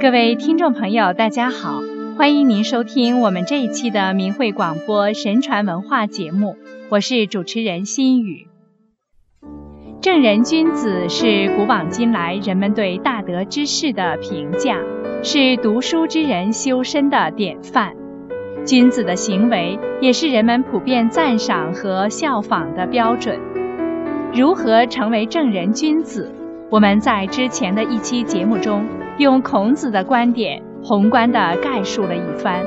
各位听众朋友，大家好，欢迎您收听我们这一期的明慧广播神传文化节目，我是主持人心雨。正人君子是古往今来人们对大德之士的评价，是读书之人修身的典范。君子的行为也是人们普遍赞赏和效仿的标准。如何成为正人君子？我们在之前的一期节目中，用孔子的观点宏观地概述了一番，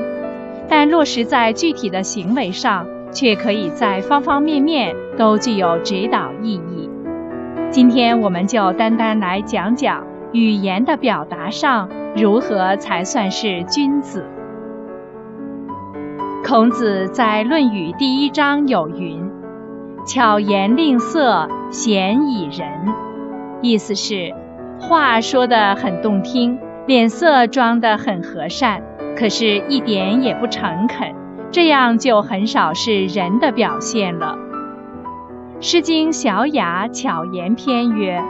但落实在具体的行为上，却可以在方方面面都具有指导意义。今天，我们就单单来讲讲语言的表达上如何才算是君子。孔子在《论语》第一章有云：“巧言令色，鲜矣仁。”意思是，话说得很动听，脸色装得很和善，可是一点也不诚恳，这样就很少是人的表现了。《诗经·小雅·巧言篇》曰：“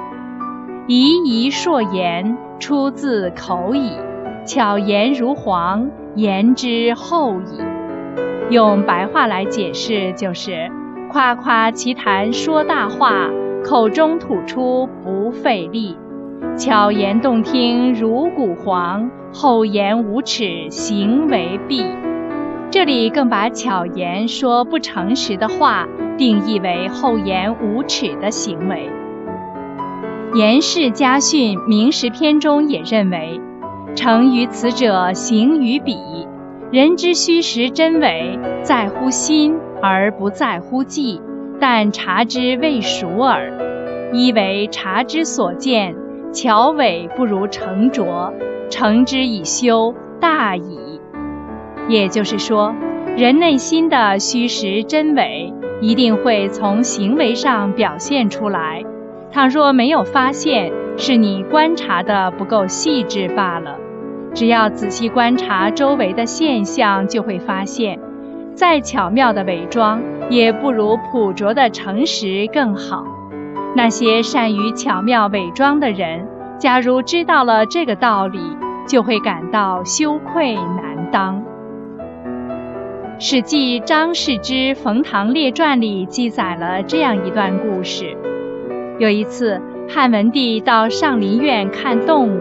夷夷硕言，出自口矣。巧言如簧，言之后矣。”用白话来解释，就是夸夸其谈，说大话。口中吐出不费力，巧言动听如古黄，厚颜无耻行为弊。这里更把巧言说不诚实的话定义为厚颜无耻的行为。《颜氏家训·明时篇》中也认为：“诚于此者，行于彼。人之虚实真伪，在乎心而不在乎迹。”但察之未熟耳，一为察之所见，巧伪不如成拙，成之以修，大矣。也就是说，人内心的虚实真伪，一定会从行为上表现出来。倘若没有发现，是你观察的不够细致罢了。只要仔细观察周围的现象，就会发现。再巧妙的伪装，也不如朴拙的诚实更好。那些善于巧妙伪装的人，假如知道了这个道理，就会感到羞愧难当。《史记·张氏之冯唐列传》里记载了这样一段故事：有一次，汉文帝到上林苑看动物，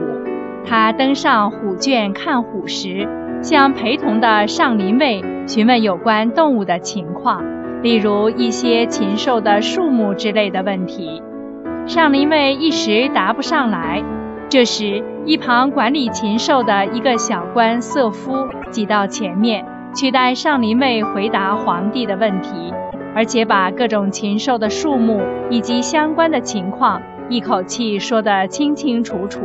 他登上虎圈看虎时，向陪同的上林卫。询问有关动物的情况，例如一些禽兽的数目之类的问题，上林卫一时答不上来。这时，一旁管理禽兽的一个小官色夫挤到前面，取代上林卫回答皇帝的问题，而且把各种禽兽的数目以及相关的情况一口气说得清清楚楚。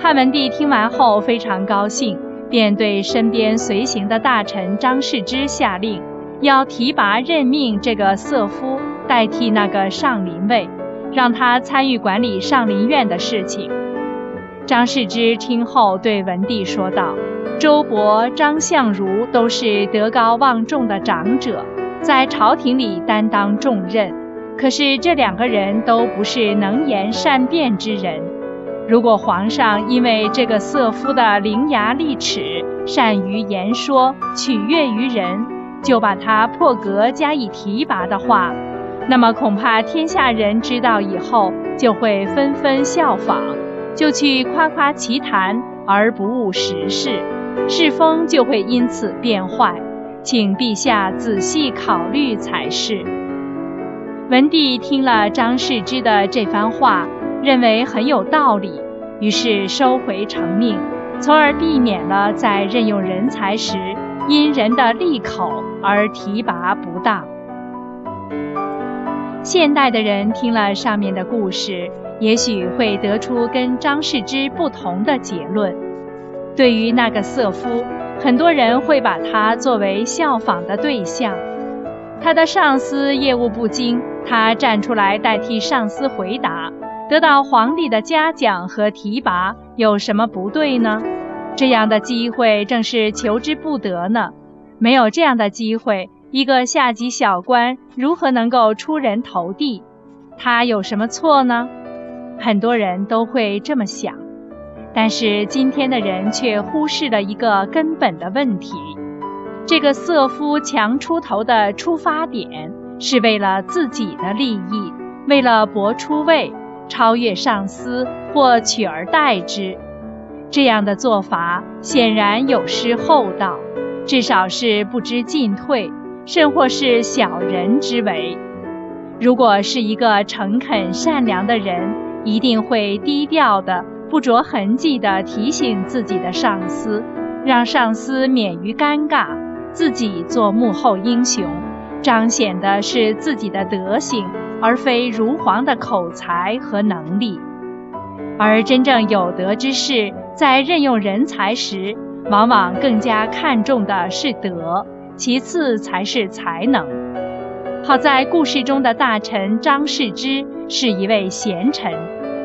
汉文帝听完后非常高兴。便对身边随行的大臣张世之下令，要提拔任命这个色夫代替那个上林卫，让他参与管理上林苑的事情。张世之听后对文帝说道：“周勃、张相如都是德高望重的长者，在朝廷里担当重任，可是这两个人都不是能言善辩之人。”如果皇上因为这个色夫的伶牙俐齿、善于言说、取悦于人，就把他破格加以提拔的话，那么恐怕天下人知道以后，就会纷纷效仿，就去夸夸其谈而不务实事，世风就会因此变坏。请陛下仔细考虑才是。文帝听了张世之的这番话。认为很有道理，于是收回成命，从而避免了在任用人才时因人的利口而提拔不当。现代的人听了上面的故事，也许会得出跟张世之不同的结论。对于那个色夫，很多人会把他作为效仿的对象。他的上司业务不精，他站出来代替上司回答。得到皇帝的嘉奖和提拔有什么不对呢？这样的机会正是求之不得呢。没有这样的机会，一个下级小官如何能够出人头地？他有什么错呢？很多人都会这么想。但是今天的人却忽视了一个根本的问题：这个色夫强出头的出发点是为了自己的利益，为了博出位、超越上司或取而代之。这样的做法显然有失厚道，至少是不知进退，甚或是小人之为。如果是一个诚恳善良的人，一定会低调的。不着痕迹地提醒自己的上司，让上司免于尴尬，自己做幕后英雄，彰显的是自己的德行，而非如簧的口才和能力。而真正有德之士，在任用人才时，往往更加看重的是德，其次才是才能。好在故事中的大臣张世之是一位贤臣，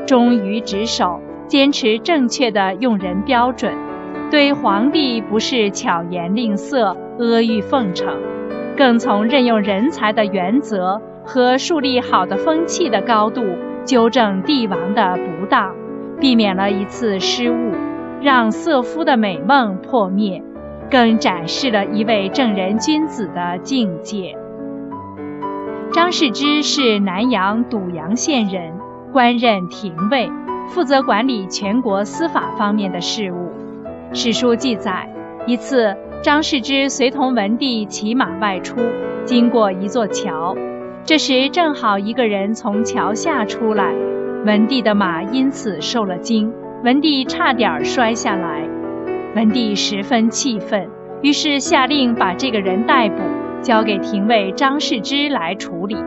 忠于职守。坚持正确的用人标准，对皇帝不是巧言令色、阿谀奉承，更从任用人才的原则和树立好的风气的高度纠正帝王的不当，避免了一次失误，让色夫的美梦破灭，更展示了一位正人君子的境界。张世之是南阳堵阳县人，官任廷尉。负责管理全国司法方面的事务。史书记载，一次张世之随同文帝骑马外出，经过一座桥，这时正好一个人从桥下出来，文帝的马因此受了惊，文帝差点摔下来。文帝十分气愤，于是下令把这个人逮捕，交给廷尉张世之来处理。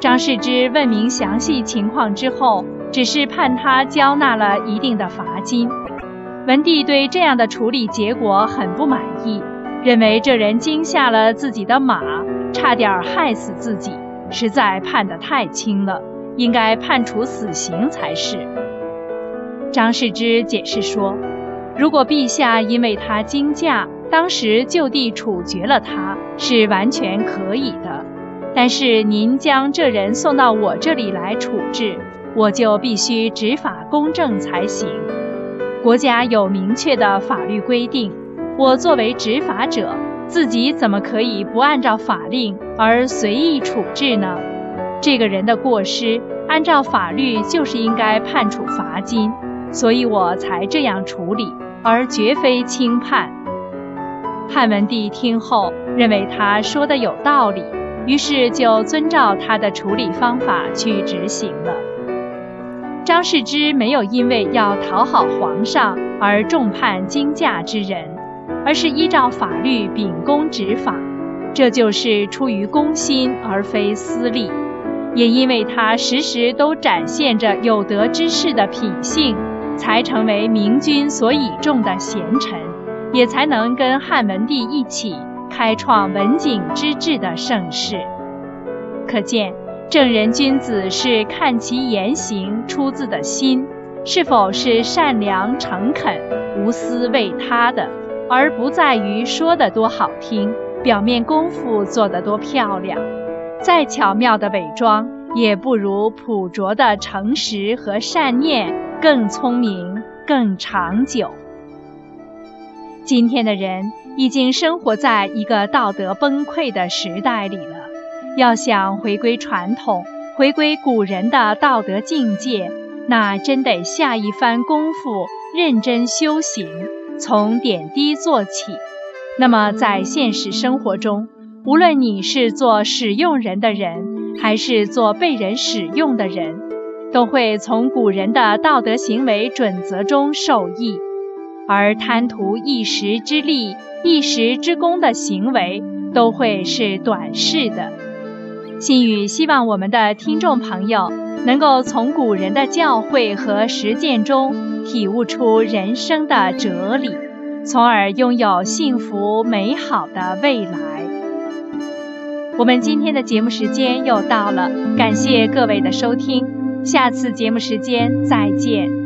张世之问明详细情况之后。只是判他交纳了一定的罚金。文帝对这样的处理结果很不满意，认为这人惊吓了自己的马，差点害死自己，实在判得太轻了，应该判处死刑才是。张世之解释说：“如果陛下因为他惊驾，当时就地处决了他，是完全可以的。但是您将这人送到我这里来处置。”我就必须执法公正才行。国家有明确的法律规定，我作为执法者，自己怎么可以不按照法令而随意处置呢？这个人的过失，按照法律就是应该判处罚金，所以我才这样处理，而绝非轻判。汉文帝听后认为他说的有道理，于是就遵照他的处理方法去执行了。张世之没有因为要讨好皇上而重判惊驾之人，而是依照法律秉公执法，这就是出于公心而非私利。也因为他时时都展现着有德之士的品性，才成为明君所倚重的贤臣，也才能跟汉文帝一起开创文景之治的盛世。可见。正人君子是看其言行出自的心，是否是善良诚恳、无私为他的，而不在于说得多好听，表面功夫做得多漂亮。再巧妙的伪装，也不如朴拙的诚实和善念更聪明、更长久。今天的人已经生活在一个道德崩溃的时代里了。要想回归传统，回归古人的道德境界，那真得下一番功夫，认真修行，从点滴做起。那么，在现实生活中，无论你是做使用人的人，还是做被人使用的人，都会从古人的道德行为准则中受益。而贪图一时之利、一时之功的行为，都会是短视的。心语希望我们的听众朋友能够从古人的教诲和实践中体悟出人生的哲理，从而拥有幸福美好的未来。我们今天的节目时间又到了，感谢各位的收听，下次节目时间再见。